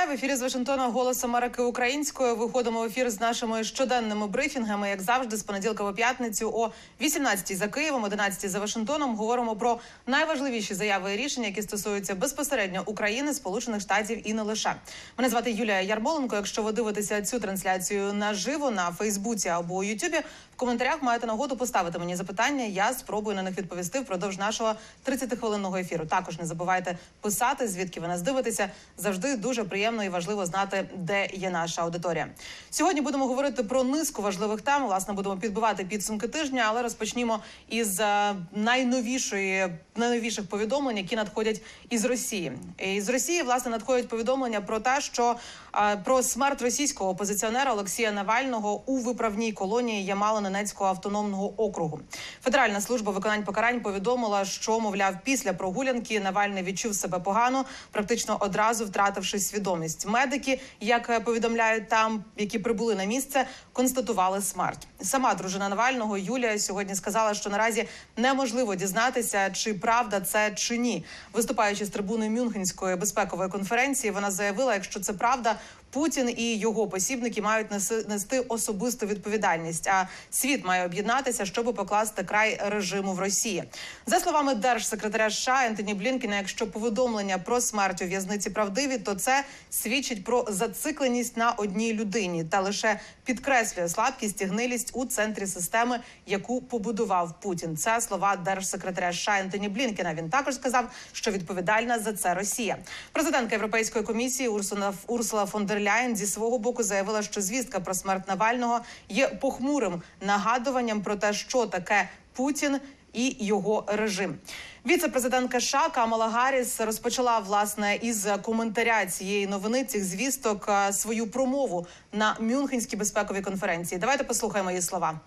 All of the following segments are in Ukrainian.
Вітаю в ефірі з Вашингтона Голос Америки Українською. Виходимо в ефір з нашими щоденними брифінгами, як завжди, з понеділка по п'ятницю о 18 за Києвом, 11 за Вашингтоном. Говоримо про найважливіші заяви і рішення, які стосуються безпосередньо України, Сполучених Штатів і не лише. Мене звати Юлія Ярмоленко. Якщо ви дивитеся цю трансляцію наживо на Фейсбуці або Ютубі, в коментарях маєте нагоду поставити мені запитання. Я спробую на них відповісти впродовж нашого 30-хвилинного ефіру. Також не забувайте писати, звідки ви нас дивитеся. Завжди дуже приємно і важливо знати, де є наша аудиторія. Сьогодні будемо говорити про низку важливих тем. Власне, будемо підбивати підсумки тижня, але розпочнімо із е, найновішої найновіших повідомлень, які надходять із Росії. Із Росії власне надходять повідомлення про те, що е, про смерть російського опозиціонера Олексія Навального у виправній колонії Ямало-Ненецького автономного округу. Федеральна служба виконань покарань повідомила, що мовляв, після прогулянки Навальний відчув себе погано, практично одразу втративши свідомість. Медики, як повідомляють там, які прибули на місце, констатували смерть. Сама дружина Навального Юлія сьогодні сказала, що наразі неможливо дізнатися, чи правда це чи ні. Виступаючи з трибуни Мюнхенської безпекової конференції, вона заявила, якщо це правда. Путін і його посібники мають нести особисту відповідальність. А світ має об'єднатися, щоб покласти край режиму в Росії. За словами держсекретаря США Ентоні Блінкіна, якщо повідомлення про смерть у в'язниці правдиві, то це свідчить про зацикленість на одній людині та лише підкреслює слабкість і гнилість у центрі системи, яку побудував Путін. Це слова держсекретаря США Ентоні Блінкіна. Він також сказав, що відповідальна за це Росія. Президентка Європейської комісії Урсула Урсула фон дер Ляєн зі свого боку заявила, що звістка про смерть Навального є похмурим нагадуванням про те, що таке Путін і його режим. Віце-президентка США Камала Гарріс розпочала власне із коментаря цієї новини цих звісток свою промову на Мюнхенській безпековій конференції. Давайте послухаємо її слова.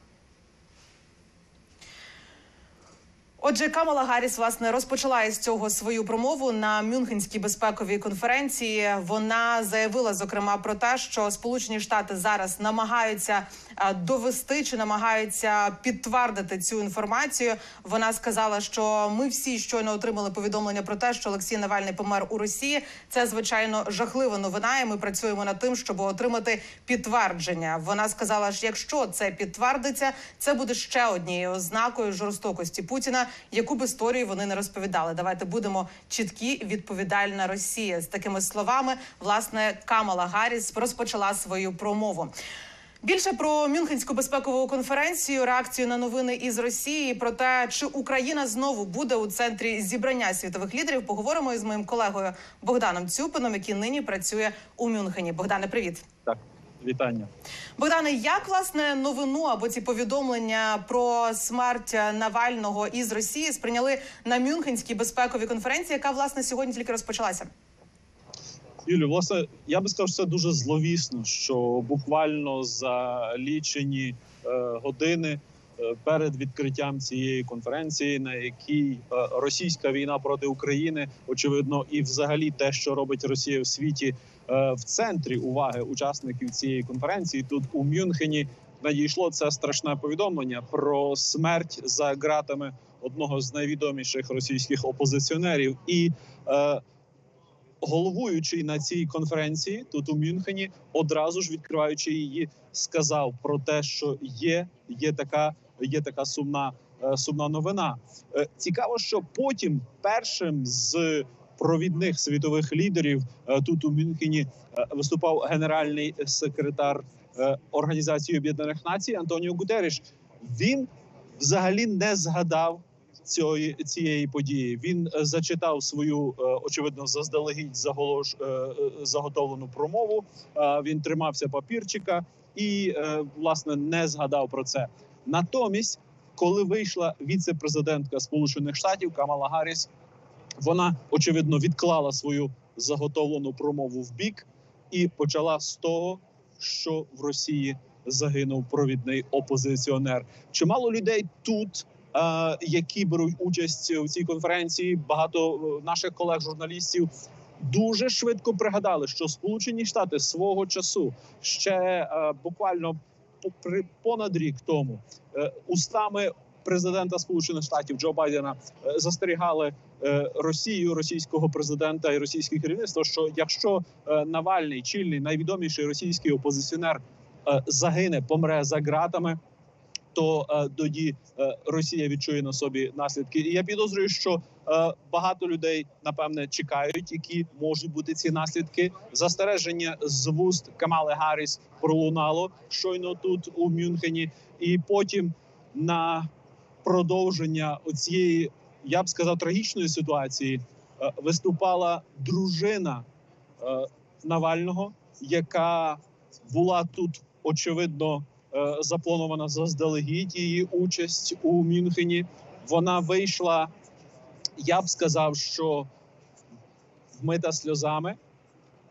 Отже, Камала Гарріс, власне розпочала із цього свою промову на Мюнхенській безпековій конференції. Вона заявила зокрема про те, що Сполучені Штати зараз намагаються довести чи намагаються підтвердити цю інформацію. Вона сказала, що ми всі щойно отримали повідомлення про те, що Олексій Навальний помер у Росії. Це звичайно жахлива новина. і Ми працюємо над тим, щоб отримати підтвердження. Вона сказала, що якщо це підтвердиться, це буде ще однією ознакою жорстокості Путіна, яку б історію вони не розповідали. Давайте будемо чіткі. Відповідальна Росія з такими словами. Власне, Камала Гарріс розпочала свою промову. Більше про Мюнхенську безпекову конференцію, реакцію на новини із Росії, про те, чи Україна знову буде у центрі зібрання світових лідерів. Поговоримо із моїм колегою Богданом Цюпином, який нині працює у Мюнхені. Богдане, привіт. Так, вітання, Богдане. Як власне новину або ці повідомлення про смерть Навального із Росії сприйняли на Мюнхенській безпековій конференції, яка власне сьогодні тільки розпочалася? Юлю, власне, я би сказав, що це дуже зловісно, що буквально за лічені е, години перед відкриттям цієї конференції, на якій е, російська війна проти України, очевидно, і взагалі те, що робить Росія в світі, е, в центрі уваги учасників цієї конференції, тут у Мюнхені надійшло це страшне повідомлення про смерть за ґратами одного з найвідоміших російських опозиціонерів і. Е, головуючий на цій конференції тут у Мюнхені, одразу ж відкриваючи її, сказав про те, що є, є така, є така сумна, е, сумна новина. Е, цікаво, що потім першим з провідних світових лідерів е, тут у Мюнхені виступав генеральний секретар Організації Об'єднаних Націй Антоніо Гутеріш. Він взагалі не згадав цієї цієї події. Він зачитав свою очевидно заздалегідь заголош заготовлену промову. Він тримався папірчика і власне не згадав про це. Натомість, коли вийшла віце-президентка Сполучених Штатів Камала Гарріс, вона очевидно відклала свою заготовлену промову в бік і почала з того, що в Росії загинув провідний опозиціонер. Чимало людей тут які беруть участь у цій конференції. Багато наших колег-журналістів дуже швидко пригадали, що Сполучені Штати свого часу ще буквально понад рік тому устами президента Сполучених Штатів Джо Байдена е, застерігали е, Росію, російського президента і російське керівництво, що якщо е, Навальний, чільний, найвідоміший російський опозиціонер, е, загине, помре за ґратами, то е, тоді е, Росія відчує на собі наслідки. І я підозрюю, що е, багато людей напевне чекають, які можуть бути ці наслідки. Застереження з вуст Камали Гарріс пролунало щойно тут у Мюнхені, і потім на продовження оцієї, я б сказав, трагічної ситуації виступала дружина Навального, яка була тут очевидно запланована заздалегідь її участь у Мюнхені. Вона вийшла, я б сказав, що вмита сльозами,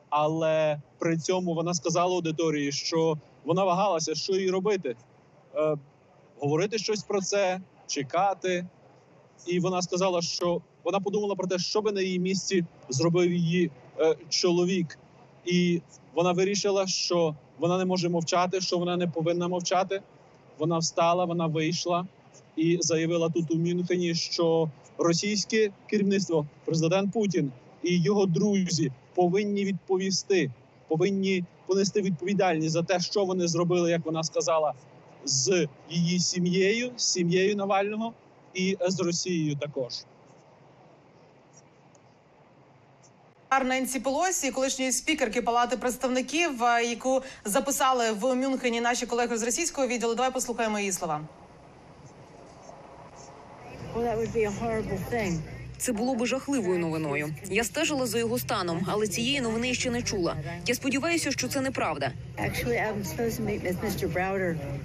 але при цьому вона сказала аудиторії, що вона вагалася, що їй робити. Е, говорити щось про це, чекати. І вона сказала, що вона подумала про те, що би на її місці зробив її е, чоловік. І вона вирішила, що вона не може мовчати, що вона не повинна мовчати. Вона встала, вона вийшла і заявила тут у Мюнхені, що російське керівництво, президент Путін і його друзі повинні відповісти, повинні понести відповідальність за те, що вони зробили, як вона сказала, з її сім'єю, з сім'єю Навального і з Росією також. Ненсі Пелосі, колишньої спікерки Палати представників, е, яку записали в Мюнхені наші колеги з російського відділу. Давай послухаємо її слова. Well, that would be a horrible thing. Це було би жахливою новиною. Я стежила за його станом, але цієї новини ще не чула. Я сподіваюся, що це неправда.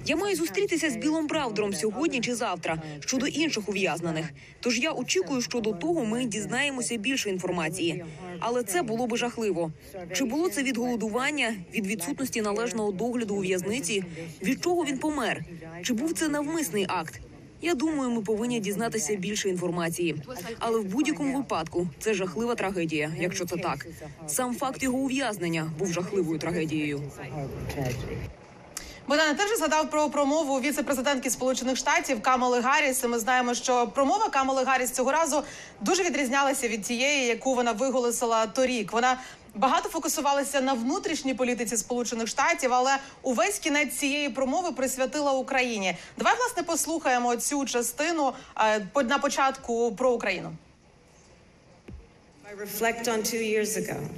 Я маю зустрітися з Білом Браудером сьогодні чи завтра щодо інших ув'язнених. Тож я очікую, що до того ми дізнаємося більше інформації. Але це було би жахливо. Чи було це від голодування, від відсутності належного догляду у в'язниці? Від чого він помер? Чи був це навмисний акт? Я думаю, ми повинні дізнатися більше інформації. Але в будь-якому випадку це жахлива трагедія, якщо це так. Сам факт його ув'язнення був жахливою трагедією. Tragedy. Богдане, згадав про промову віце-президентки Сполучених Штатів Камали Гарріс. Ми знаємо, що промова Камали Гарріс цього разу дуже відрізнялася від тієї, яку вона виголосила торік. Вона багато фокусувалися на внутрішній політиці Сполучених Штатів, але увесь кінець цієї промови присвятила Україні. Давай власне послухаємо цю частину е, на початку про Україну.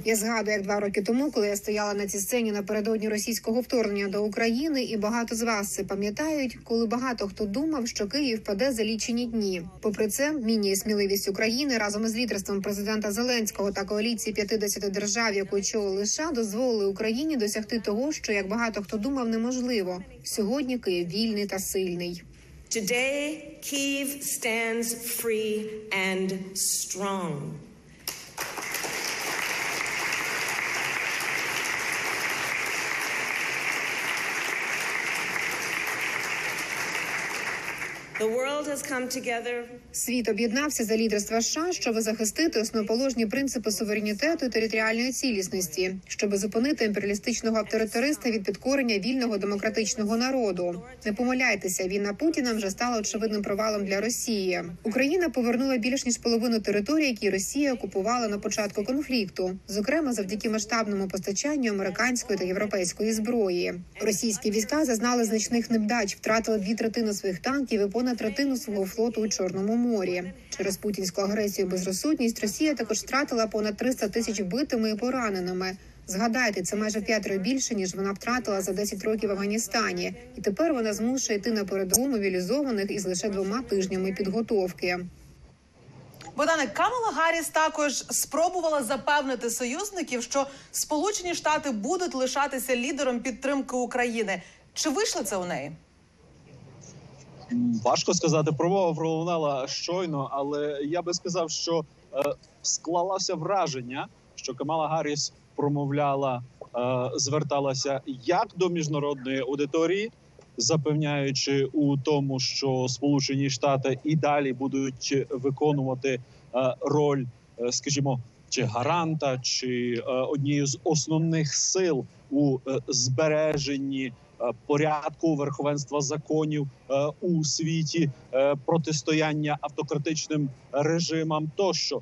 Я згадую, як два роки тому, коли я стояла на цій сцені напередодні російського вторгнення до України, і багато з вас це пам'ятають, коли багато хто думав, що Київ паде за лічені дні. Попри це, міні сміливість України разом із лідерством президента Зеленського та коаліції 50 держав, яку очолили США, дозволили Україні досягти того, що як багато хто думав, неможливо. Сьогодні Київ вільний та сильний. Today, Kyiv stands free and strong. Світ об'єднався за лідерства США, щоб захистити основоположні принципи суверенітету і територіальної цілісності, щоб зупинити імперіалістичного авторитариста від підкорення вільного демократичного народу. Не помиляйтеся, війна Путіна вже стала очевидним провалом для Росії. Україна повернула більш ніж половину території, які Росія окупувала на початку конфлікту, зокрема завдяки масштабному постачанню американської та європейської зброї. Російські війська зазнали значних невдач, втратили дві третини своїх танків і понад третину свого флоту у Чорному морі. Через путінську агресію і безрозсудність Росія також втратила понад 300 тисяч вбитими і пораненими. Згадайте, це майже п'ятеро більше ніж вона втратила за 10 років в Афганістані, і тепер вона змушує йти на передову мобілізованих із лише двома тижнями підготовки. Богдане Камала Гарріс також спробувала запевнити союзників, що Сполучені Штати будуть лишатися лідером підтримки України. Чи вийшло це у неї? Важко сказати, промова пролунала щойно, але я би сказав, що е, склалося враження, що Камала Гарріс промовляла, е, зверталася як до міжнародної аудиторії, запевняючи у тому, що Сполучені Штати і далі будуть виконувати е, роль, скажімо, чи гаранта, чи однієї з основних сил у збереженні порядку, верховенства законів е, у світі, е, протистояння автократичним режимам тощо.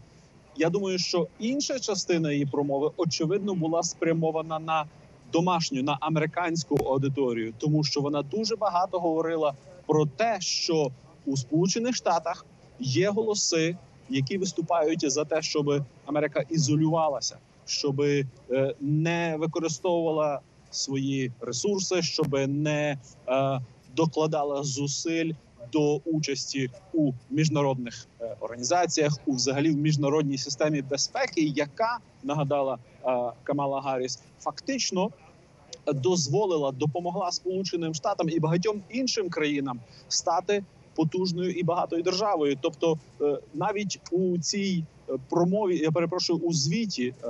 Я думаю, що інша частина її промови очевидно була спрямована на домашню, на американську аудиторію, тому що вона дуже багато говорила про те, що у Сполучених Штатах є голоси, які виступають за те, щоб Америка ізолювалася, щоб е, не використовувала свої ресурси, щоб не е, докладала зусиль до участі у міжнародних е, організаціях, у взагалі в міжнародній системі безпеки, яка нагадала е, Камала Гарріс, фактично дозволила, допомогла Сполученим Штатам і багатьом іншим країнам стати потужною і багатою державою. Тобто, е, навіть у цій е, промові, я перепрошую, у звіті е,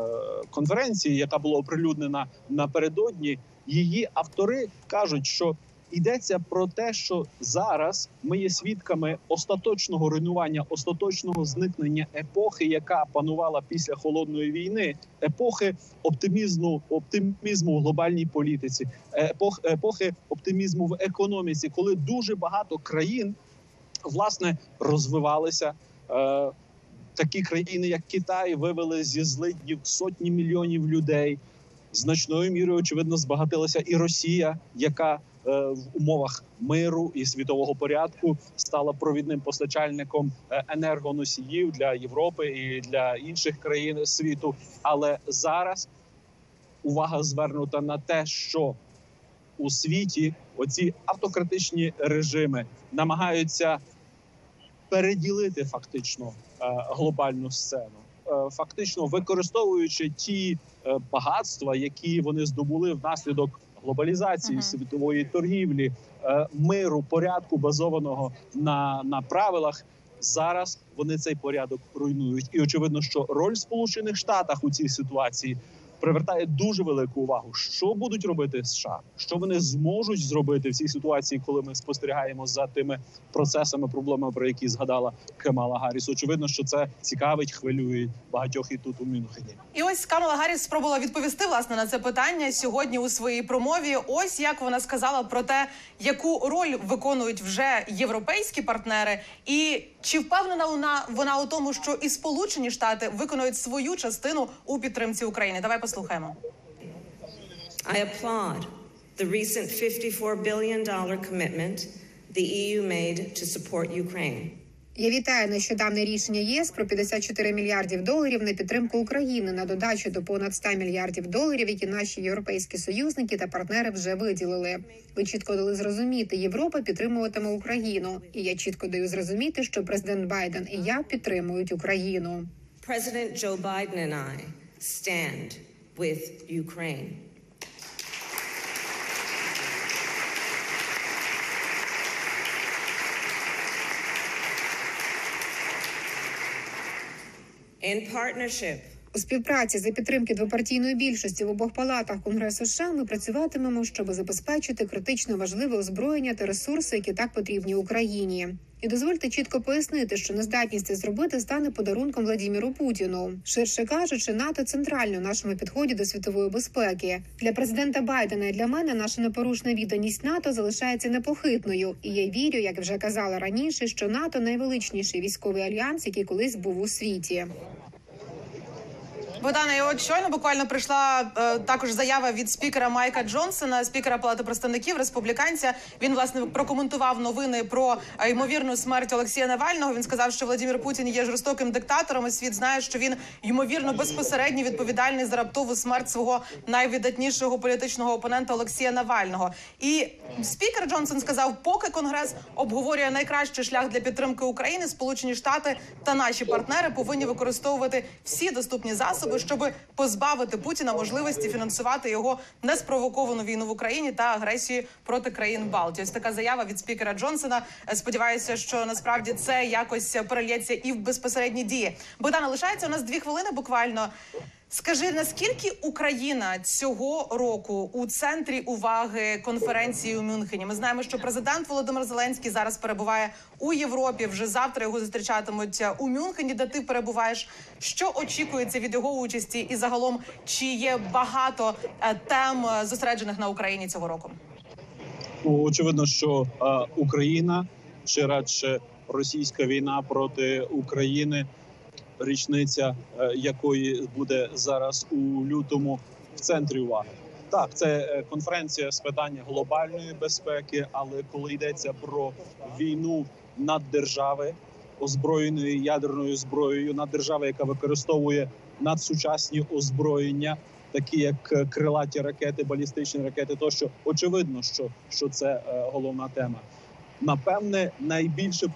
конференції, яка була оприлюднена напередодні, її автори кажуть, що йдеться про те, що зараз ми є свідками остаточного руйнування, остаточного зникнення епохи, яка панувала після холодної війни, епохи оптимізму, оптимізму в глобальній політиці, епох, епохи оптимізму в економіці, коли дуже багато країн власне розвивалися. Е, такі країни, як Китай, вивели зі злиднів сотні мільйонів людей. Значною мірою очевидно збагатилася і Росія, яка е, в умовах миру і світового порядку стала провідним постачальником е, енергоносіїв для Європи і для інших країн світу. Але зараз увага звернута на те, що у світі оці автократичні режими намагаються переділити фактично е, глобальну сцену, Е, фактично використовуючи ті е, багатства, які вони здобули внаслідок глобалізації світової торгівлі, миру, порядку, базованого на, на правилах. Зараз вони цей порядок руйнують, і очевидно, що роль Сполучених Штатах у цій ситуації привертає дуже велику увагу. Що будуть робити США? Що вони зможуть зробити в цій ситуації, коли ми спостерігаємо за тими процесами, проблемами, про які згадала Кемала Гарріс? Очевидно, що це цікавить, хвилює багатьох і тут у Мюнхені. І ось Камала Гарріс спробувала відповісти власне на це питання сьогодні у своїй промові. Ось як вона сказала про те, яку роль виконують вже європейські партнери, і чи впевнена вона вона у тому, що і Сполучені Штати виконують свою частину у підтримці України. Давай послухаємо. I applaud the recent $54 billion commitment the EU made to support Ukraine. Я вітаю нещодавне рішення ЄС про 54 мільярдів доларів на підтримку України на додачу до понад 100 мільярдів доларів, які наші європейські союзники та партнери вже виділили. Ви чітко дали зрозуміти, Європа підтримуватиме Україну, і я чітко даю зрозуміти, що президент Байден і я підтримують Україну. President Joe Biden and I stand with Ukraine. In partnership У співпраці за підтримки двопартійної більшості в обох палатах Конгресу США ми працюватимемо, щоб забезпечити критично важливе озброєння та ресурси, які так потрібні Україні. І дозвольте чітко пояснити, що нездатність це зробити стане подарунком Владіміру Путіну. Ширше кажучи, НАТО центрально в нашому підході до світової безпеки. Для президента Байдена і для мене наша непорушна відданість НАТО залишається непохитною. І я вірю, як вже казала раніше, що НАТО найвеличніший військовий альянс, який колись був у світі. Богдана, і от щойно буквально прийшла е, також заява від спікера Майка Джонсона, спікера Палати представників республіканця. Він власне прокоментував новини про е, ймовірну смерть Олексія Навального. Він сказав, що Владимир Путін є жорстоким диктатором. і Світ знає, що він ймовірно безпосередньо відповідальний за раптову смерть свого найвидатнішого політичного опонента Олексія Навального. І спікер Джонсон сказав, поки конгрес обговорює найкращий шлях для підтримки України, Сполучені Штати та наші партнери повинні використовувати всі доступні засоби, щоб позбавити Путіна можливості фінансувати його неспровоковану війну в Україні та агресію проти країн Балтії. Ось така заява від спікера Джонсона. Е, Сподіваюся, що насправді це якось перельється і в безпосередні дії. Богдана лишається у нас дві хвилини буквально. Скажи, наскільки Україна цього року у центрі уваги конференції у Мюнхені? Ми знаємо, що президент Володимир Зеленський зараз перебуває у Європі. Вже завтра його зустрічатимуть у Мюнхені, де ти перебуваєш. Що очікується від його участі, і загалом чи є багато е, тем е, зосереджених на Україні цього року? Ну, очевидно, що е, Україна чи радше російська війна проти України, річниця е, якої буде зараз у лютому в центрі уваги. Так, це е, конференція з питання глобальної безпеки, але коли йдеться про війну наддержави озброєною ядерною зброєю, наддержави, яка використовує надсучасні озброєння, такі як е, крилаті ракети, балістичні ракети, тощо очевидно, що, що це головна тема. Напевне, найбільше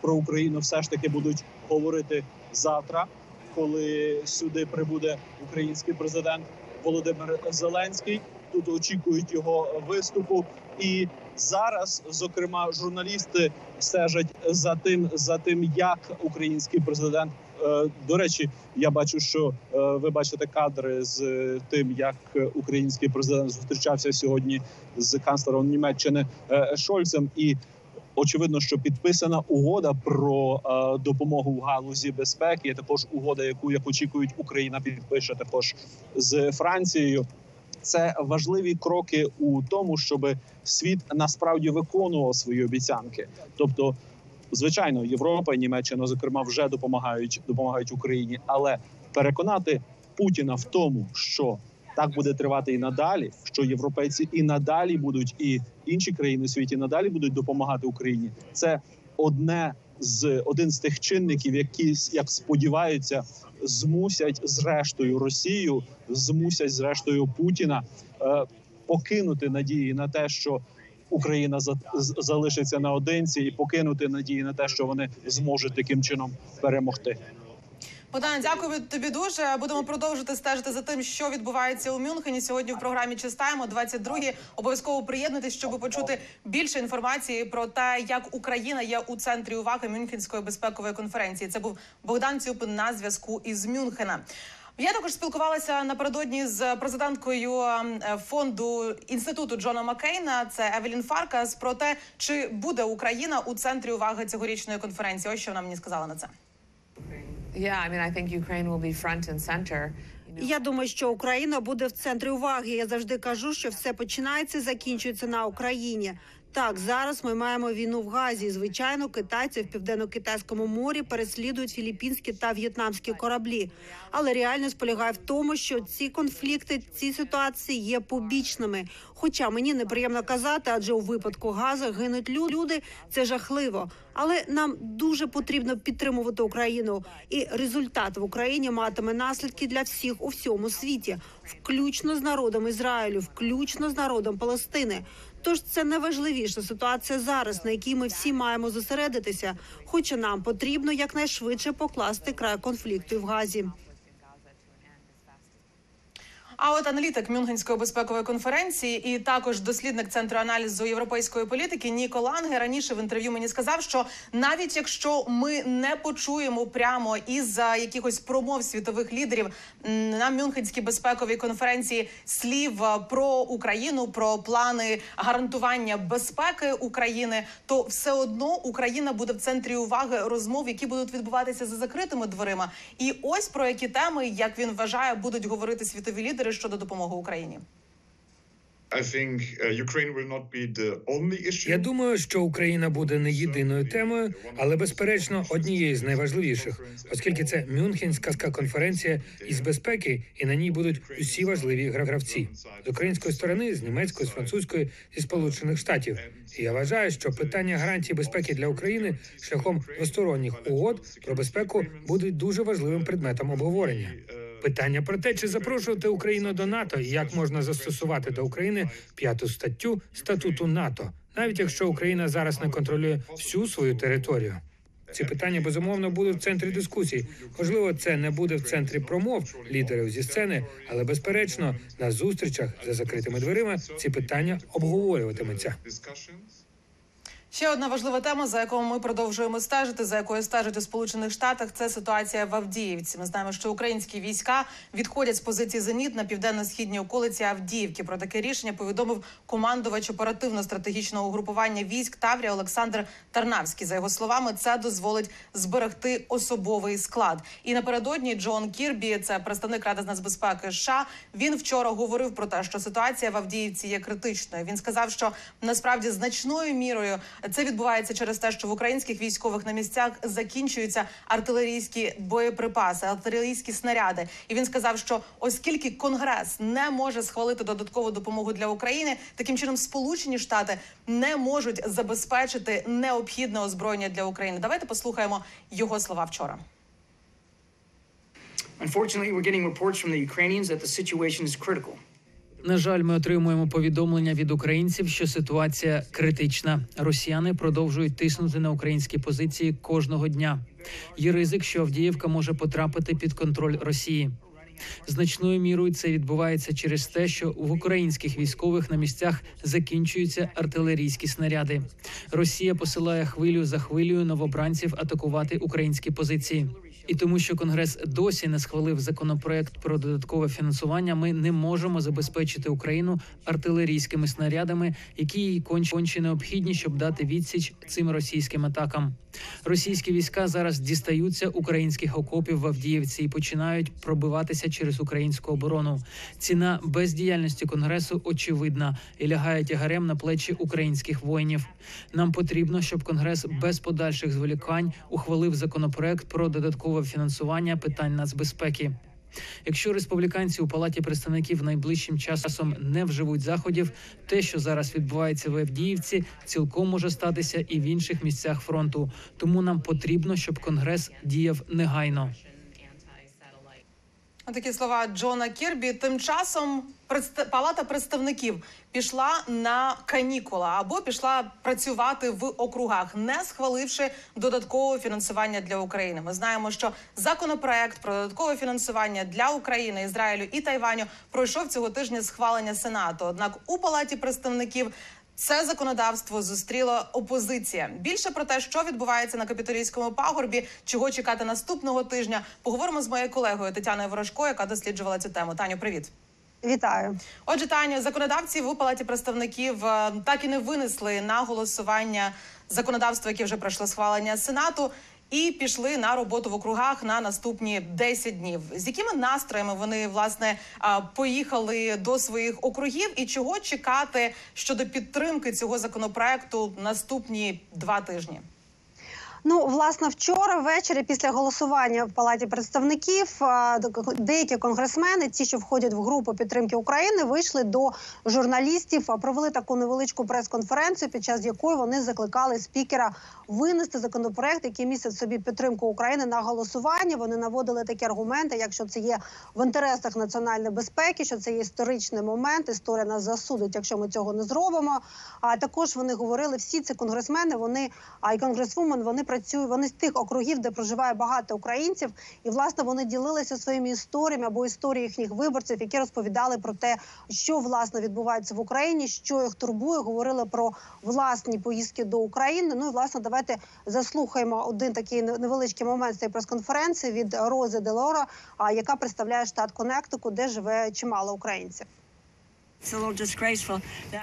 про Україну все ж таки будуть говорити завтра, коли сюди прибуде український президент Володимир Зеленський. Тут очікують його виступу, і зараз, зокрема, журналісти стежать за тим, за тим, як український президент. е, До речі, я бачу, що е, ви бачите кадри з е, тим, як український президент зустрічався сьогодні з канцлером Німеччини Шольцем, і очевидно, що підписана угода про е, допомогу в галузі безпеки. Також угода, яку як очікують, Україна підпише також з Францією. Це важливі кроки у тому, щоб світ насправді виконував свої обіцянки. Тобто, звичайно, Європа і Німеччина, зокрема, вже допомагають допомагають Україні, але переконати Путіна в тому, що так буде тривати і надалі, що європейці і надалі будуть, і інші країни у світі надалі будуть допомагати Україні. Це одне з один з тих чинників, які як сподіваються, змусять зрештою Росію, змусять зрештою Путіна е, покинути надії на те, що Україна залишиться наодинці, і покинути надії на те, що вони зможуть таким чином перемогти. Богдан, дякую тобі дуже. Будемо продовжити стежити за тим, що відбувається у Мюнхені. Сьогодні в програмі Чистаємо 22-гі. Обов'язково приєднуйтесь, щоб почути більше інформації про те, як Україна є у центрі уваги Мюнхенської безпекової конференції. Це був Богдан Цюпин на зв'язку із Мюнхена. Я також спілкувалася напередодні з президенткою ем, фонду інституту Джона Маккейна. Це Евелін Фаркас про те, чи буде Україна у центрі уваги цьогорічної конференції. Ось що вона мені сказала на це. Я думаю, що Україна буде в центрі уваги. Я завжди кажу, що все починається, і закінчується на Україні. Так, зараз ми маємо війну в Газі. Звичайно, китайці в південно-китайському морі переслідують філіппінські та в'єтнамські кораблі. Але реальність полягає в тому, що ці конфлікти, ці ситуації є побічними. Хоча мені неприємно казати, адже у випадку газу гинуть лю- люди. Це жахливо. Але нам дуже потрібно підтримувати Україну, і результат в Україні матиме наслідки для всіх у всьому світі, включно з народом Ізраїлю, включно з народом Палестини. Тож це найважливіша ситуація зараз, на якій ми всі маємо зосередитися. Хоча нам потрібно якнайшвидше покласти край конфлікту в Газі. А от аналітик Мюнхенської безпекової конференції і також дослідник центру аналізу європейської політики Ніко Ланге раніше в інтерв'ю мені сказав, що навіть якщо ми не почуємо прямо із якихось промов світових лідерів на Мюнхенській безпековій конференції слів е, про Україну, про плани гарантування безпеки України, то все одно Україна буде в центрі уваги розмов, які будуть відбуватися за закритими дверима. І ось про які теми, як він вважає, будуть говорити світові лідери щодо допомоги Україні. Uh. Я думаю, що Україна буде не єдиною темою, але безперечно однією з найважливіших, оскільки це Мюнхенська конференція із безпеки, і на ній будуть усі важливі гра- гравці з української сторони, з німецької, з французької, зі сполучених штатів. І я вважаю, що питання гарантії безпеки для України шляхом двосторонніх угод про безпеку будуть дуже важливим предметом обговорення. Питання про те, чи запрошувати Україну до НАТО і як можна застосувати до України п'яту статтю статуту НАТО, навіть якщо Україна зараз не контролює всю свою територію. Ці питання безумовно будуть в центрі дискусій. Можливо, це не буде в центрі промов лідерів зі сцени, але безперечно на зустрічах за закритими дверима ці питання обговорюватимуться. Ще одна важлива тема, за якою ми продовжуємо стежити, за якою стежать у Сполучених Штатах, це ситуація в Авдіївці. Ми знаємо, що українські війська відходять з позиції зеніт на південно-східній околиці Авдіївки. Про таке рішення повідомив командувач оперативно-стратегічного угрупування військ Таврія Олександр Тарнавський. За його словами, це дозволить зберегти особовий склад. І напередодні Джон Кірбі, це представник Ради з нацбезпеки США, Він вчора говорив про те, що ситуація в Авдіївці є критичною. Він сказав, що насправді значною мірою це відбувається через те, що в українських військових на місцях закінчуються артилерійські боєприпаси, артилерійські снаряди. І він сказав, що оскільки Конгрес не може схвалити додаткову допомогу для України, таким чином Сполучені Штати не можуть забезпечити необхідне озброєння для України. Давайте послухаємо його слова вчора. Unfortunately, we're getting reports from the Ukrainians that the situation is critical. На жаль, ми отримуємо повідомлення від українців, що ситуація критична. Росіяни продовжують тиснути на українські позиції кожного дня. Є ризик, що Авдіївка може потрапити під контроль Росії. Значною мірою це відбувається через те, що в українських військових на місцях закінчуються артилерійські снаряди. Росія посилає хвилю за хвилею новобранців атакувати українські позиції. І тому, що Конгрес досі не схвалив законопроект про додаткове фінансування, ми не можемо забезпечити Україну артилерійськими снарядами, які їй конче необхідні, щоб дати відсіч цим російським атакам. Російські війська зараз дістаються українських окопів в Авдіївці і починають пробиватися через українську оборону. Ціна бездіяльності конгресу очевидна і лягає тягарем на плечі українських воїнів. Нам потрібно, щоб конгрес без подальших зволікань ухвалив законопроект про додаткове фінансування питань нацбезпеки. Якщо республіканці у палаті представників найближчим часом не вживуть заходів, те, що зараз відбувається в Авдіївці, цілком може статися і в інших місцях фронту. Тому нам потрібно, щоб конгрес діяв негайно. Такі слова Джона Кірбі. Тим часом палата представників пішла на канікула або пішла працювати в округах, не схваливши додаткового фінансування для України. Ми знаємо, що законопроект про додаткове фінансування для України, Ізраїлю і Тайваню пройшов цього тижня схвалення Сенату. Однак у палаті представників. Це законодавство зустріла опозиція. Більше про те, що відбувається на капітолійському пагорбі, чого чекати наступного тижня, поговоримо з моєю колегою Тетяною Ворожко, яка досліджувала цю тему. Таню, привіт. Вітаю. Отже, Таню, законодавці в палаті представників е, так і не винесли на голосування законодавство, яке вже пройшло схвалення сенату, і пішли на роботу в округах на наступні 10 днів. З якими настроями вони власне поїхали до своїх округів, і чого чекати щодо підтримки цього законопроекту наступні два тижні? Ну, власне, вчора ввечері після голосування в палаті представників а, деякі конгресмени, ті, що входять в групу підтримки України, вийшли до журналістів, провели таку невеличку прес-конференцію, під час якої вони закликали спікера винести законопроект, який містить собі підтримку України на голосування. Вони наводили такі аргументи, якщо це є в інтересах національної безпеки, що це є історичний момент. Історія нас засудить, якщо ми цього не зробимо. А також вони говорили, всі ці конгресмени, вони а й конгресвумен, вони працюють. Вони з тих округів, де проживає багато українців, і власне вони ділилися своїми історіями або історією їхніх виборців, які розповідали про те, що власне відбувається в Україні, що їх турбує. Говорили про власні поїздки до України. Ну і власне, давайте заслухаємо один такий невеличкий момент з цієї прес-конференції від Рози Делора, яка представляє штат Коннектику, де живе чимало українців.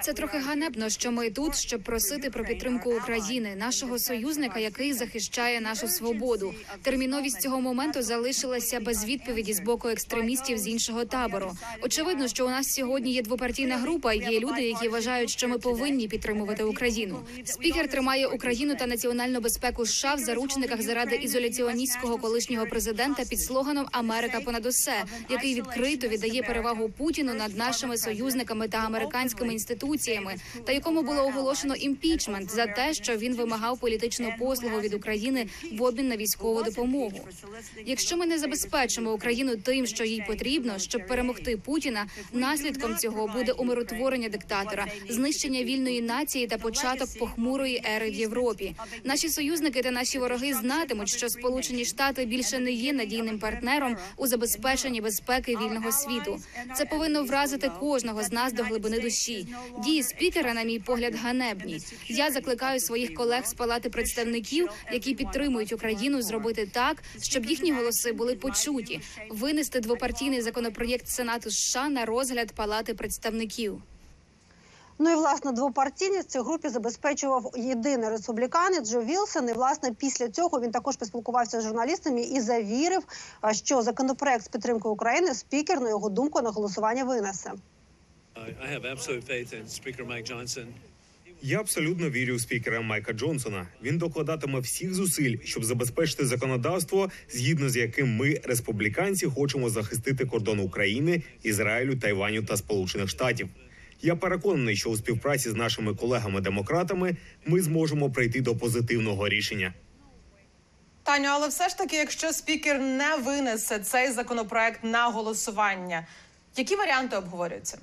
Це трохи ганебно, що ми тут, щоб просити про підтримку України, нашого союзника, який захищає нашу свободу. Терміновість цього моменту залишилася без відповіді з боку екстремістів з іншого табору. Очевидно, що у нас сьогодні є двопартійна група. Є люди, які вважають, що ми повинні підтримувати Україну. Спікер тримає Україну та національну безпеку США в заручниках заради ізоляціоністського колишнього президента під слоганом Америка понад усе, який відкрито віддає перевагу Путіну над нашими союзниками та американськими інституціями, та якому було оголошено імпічмент за те, що він вимагав політичну послугу від України в обмін на військову допомогу. Якщо ми не забезпечимо Україну тим, що їй потрібно, щоб перемогти Путіна, наслідком цього буде умиротворення диктатора, знищення вільної нації та початок похмурої ери в Європі. Наші союзники та наші вороги знатимуть, що Сполучені Штати більше не є надійним партнером у забезпеченні безпеки вільного світу. Це повинно вразити кожного з нас. до глибини душі. Дії спікера, на мій погляд, ганебні. Я закликаю своїх колег з палати представників, які підтримують Україну, зробити так, щоб їхні голоси були почуті, винести двопартійний законопроєкт Сенату США на розгляд палати представників. Ну і власне двопартійність цій групі забезпечував єдиний республіканець Джо Вілсон. І власне після цього він також поспілкувався з журналістами і завірив, що законопроект з підтримки України спікер на його думку на голосування винесе. Я абсолютно вірю у спікера Майка Джонсона. Він докладатиме всіх зусиль, щоб забезпечити законодавство, згідно з яким ми, республіканці, хочемо захистити кордон України, Ізраїлю, Тайваню та Сполучених Штатів. Я переконаний, що у співпраці з нашими колегами-демократами ми зможемо прийти до позитивного рішення. Таню, але все ж таки, якщо спікер не винесе цей законопроект на голосування, які варіанти обговорюються?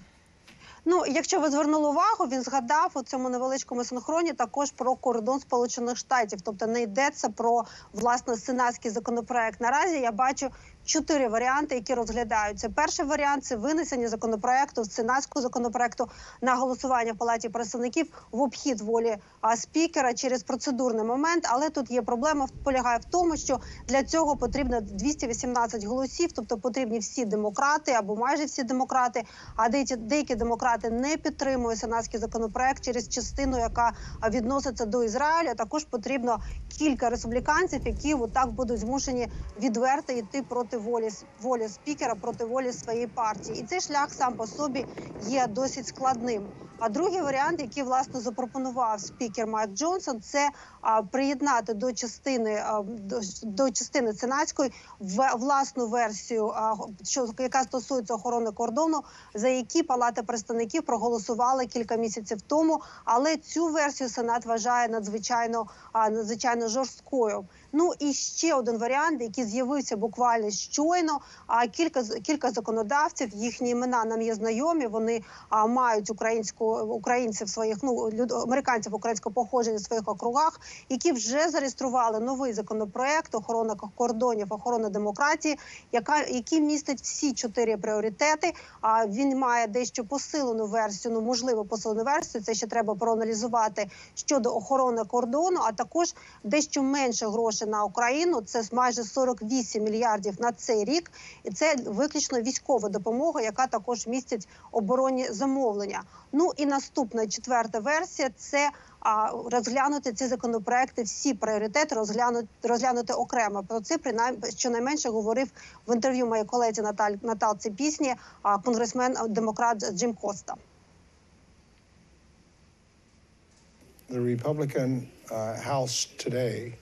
Ну, якщо ви звернули увагу, він згадав у цьому невеличкому синхроні також про кордон Сполучених Штатів. Тобто не йдеться про власне сенатський законопроект. Наразі я бачу чотири варіанти, які розглядаються. Перший варіант це винесення законопроекту сенатського законопроекту на голосування в палаті представників в обхід волі спікера через процедурний момент. Але тут є проблема полягає в тому, що для цього потрібно 218 голосів, тобто потрібні всі демократи або майже всі демократи. А деякі деякі демократи не підтримують сенатський законопроект через частину, яка відноситься до Ізраїля. Також потрібно кілька республіканців, які отак будуть змушені відверто йти проти волі волі спікера, проти волі своєї партії. І цей шлях сам по собі є досить складним. А другий варіант, який власне запропонував спікер Майк Джонсон, це а, приєднати до частини а, до, до частини сенатської в власну версію, а, що яка стосується охорони кордону, за які палата представників проголосували кілька місяців тому. Але цю версію сенат вважає надзвичайно а, надзвичайно жорсткою. Ну і ще один варіант, який з'явився буквально щойно. А кілька кілька законодавців, їхні імена нам є знайомі. Вони а, мають українську українців своїх ну люд, американців українського походження в своїх округах, які вже зареєстрували новий законопроект охорона кордонів, охорона демократії, яка який містить всі чотири пріоритети. А він має дещо посилену версію. Ну можливо, посилену версію. Це ще треба проаналізувати щодо охорони кордону, а також дещо менше грошей на Україну. Це майже 48 мільярдів на цей рік, і це виключно військова допомога, яка також містить оборонні замовлення. Ну і наступна четверта версія це розглянути ці законопроекти, всі пріоритети розглянути розглянути окремо. Про це принаймні щонайменше говорив в інтерв'ю моїй колезі Наталь Наталці пісні конгресмен демократ Джим Коста. The Republican uh, House today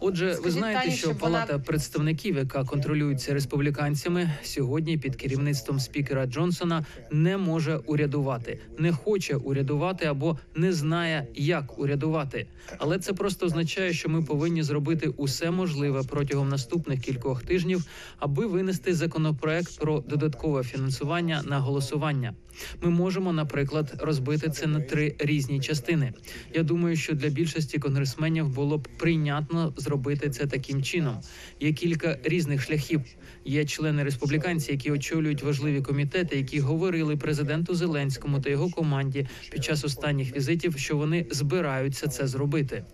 Отже, ви знаєте, що палата представників, яка контролюється республіканцями, сьогодні під керівництвом спікера Джонсона не може урядувати, не хоче урядувати або не знає, як урядувати. Але це просто означає, що ми повинні зробити усе можливе протягом наступних кількох тижнів, аби винести законопроект про додаткове фінансування на голосування. Ми можемо, наприклад, розбити це на три різні частини. Я думаю, що для більшості конгресменів було б прийнятно зробити це таким чином. Є кілька різних шляхів. Є члени республіканці, які очолюють важливі комітети, які говорили президенту Зеленському та його команді під час останніх візитів, що вони збираються це зробити.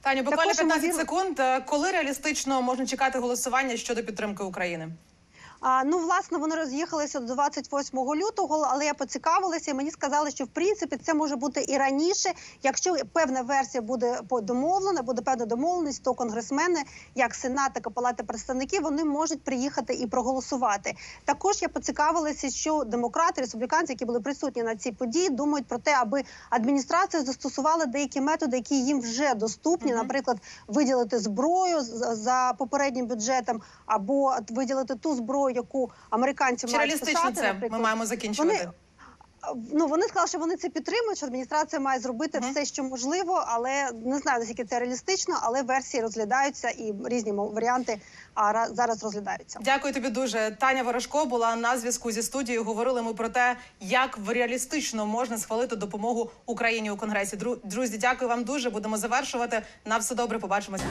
Таню, буквально Також 15 секунд. Е, Коли реалістично можна чекати голосування щодо підтримки України? А, ну, власне, вони роз'їхалися до 28 лютого, але я поцікавилася, і мені сказали, що в принципі це може бути і раніше. Якщо певна версія буде домовлена, буде певна домовленість, то конгресмени, як Сенат, так і Палата представників, вони можуть приїхати і проголосувати. Також я поцікавилася, що демократи, республіканці, які були присутні на цій події, думають про те, аби адміністрація застосувала деякі методи, які їм вже доступні, наприклад, виділити зброю за попереднім бюджетом, або виділити ту зброю, яку американці Чи мають писати, це? Ми маємо закінчувати. Вони, ну вони сказали, що вони це підтримують. Що адміністрація має зробити все, що можливо, але не знаю наскільки це реалістично, але версії розглядаються і різні варіанти а, ра- зараз розглядаються. Дякую тобі дуже. Таня Ворожко була на зв'язку зі студією. Говорили ми про те, як реалістично можна схвалити допомогу Україні у конгресі. Друзі, дякую вам дуже. Будемо завершувати. На все добре. Побачимося.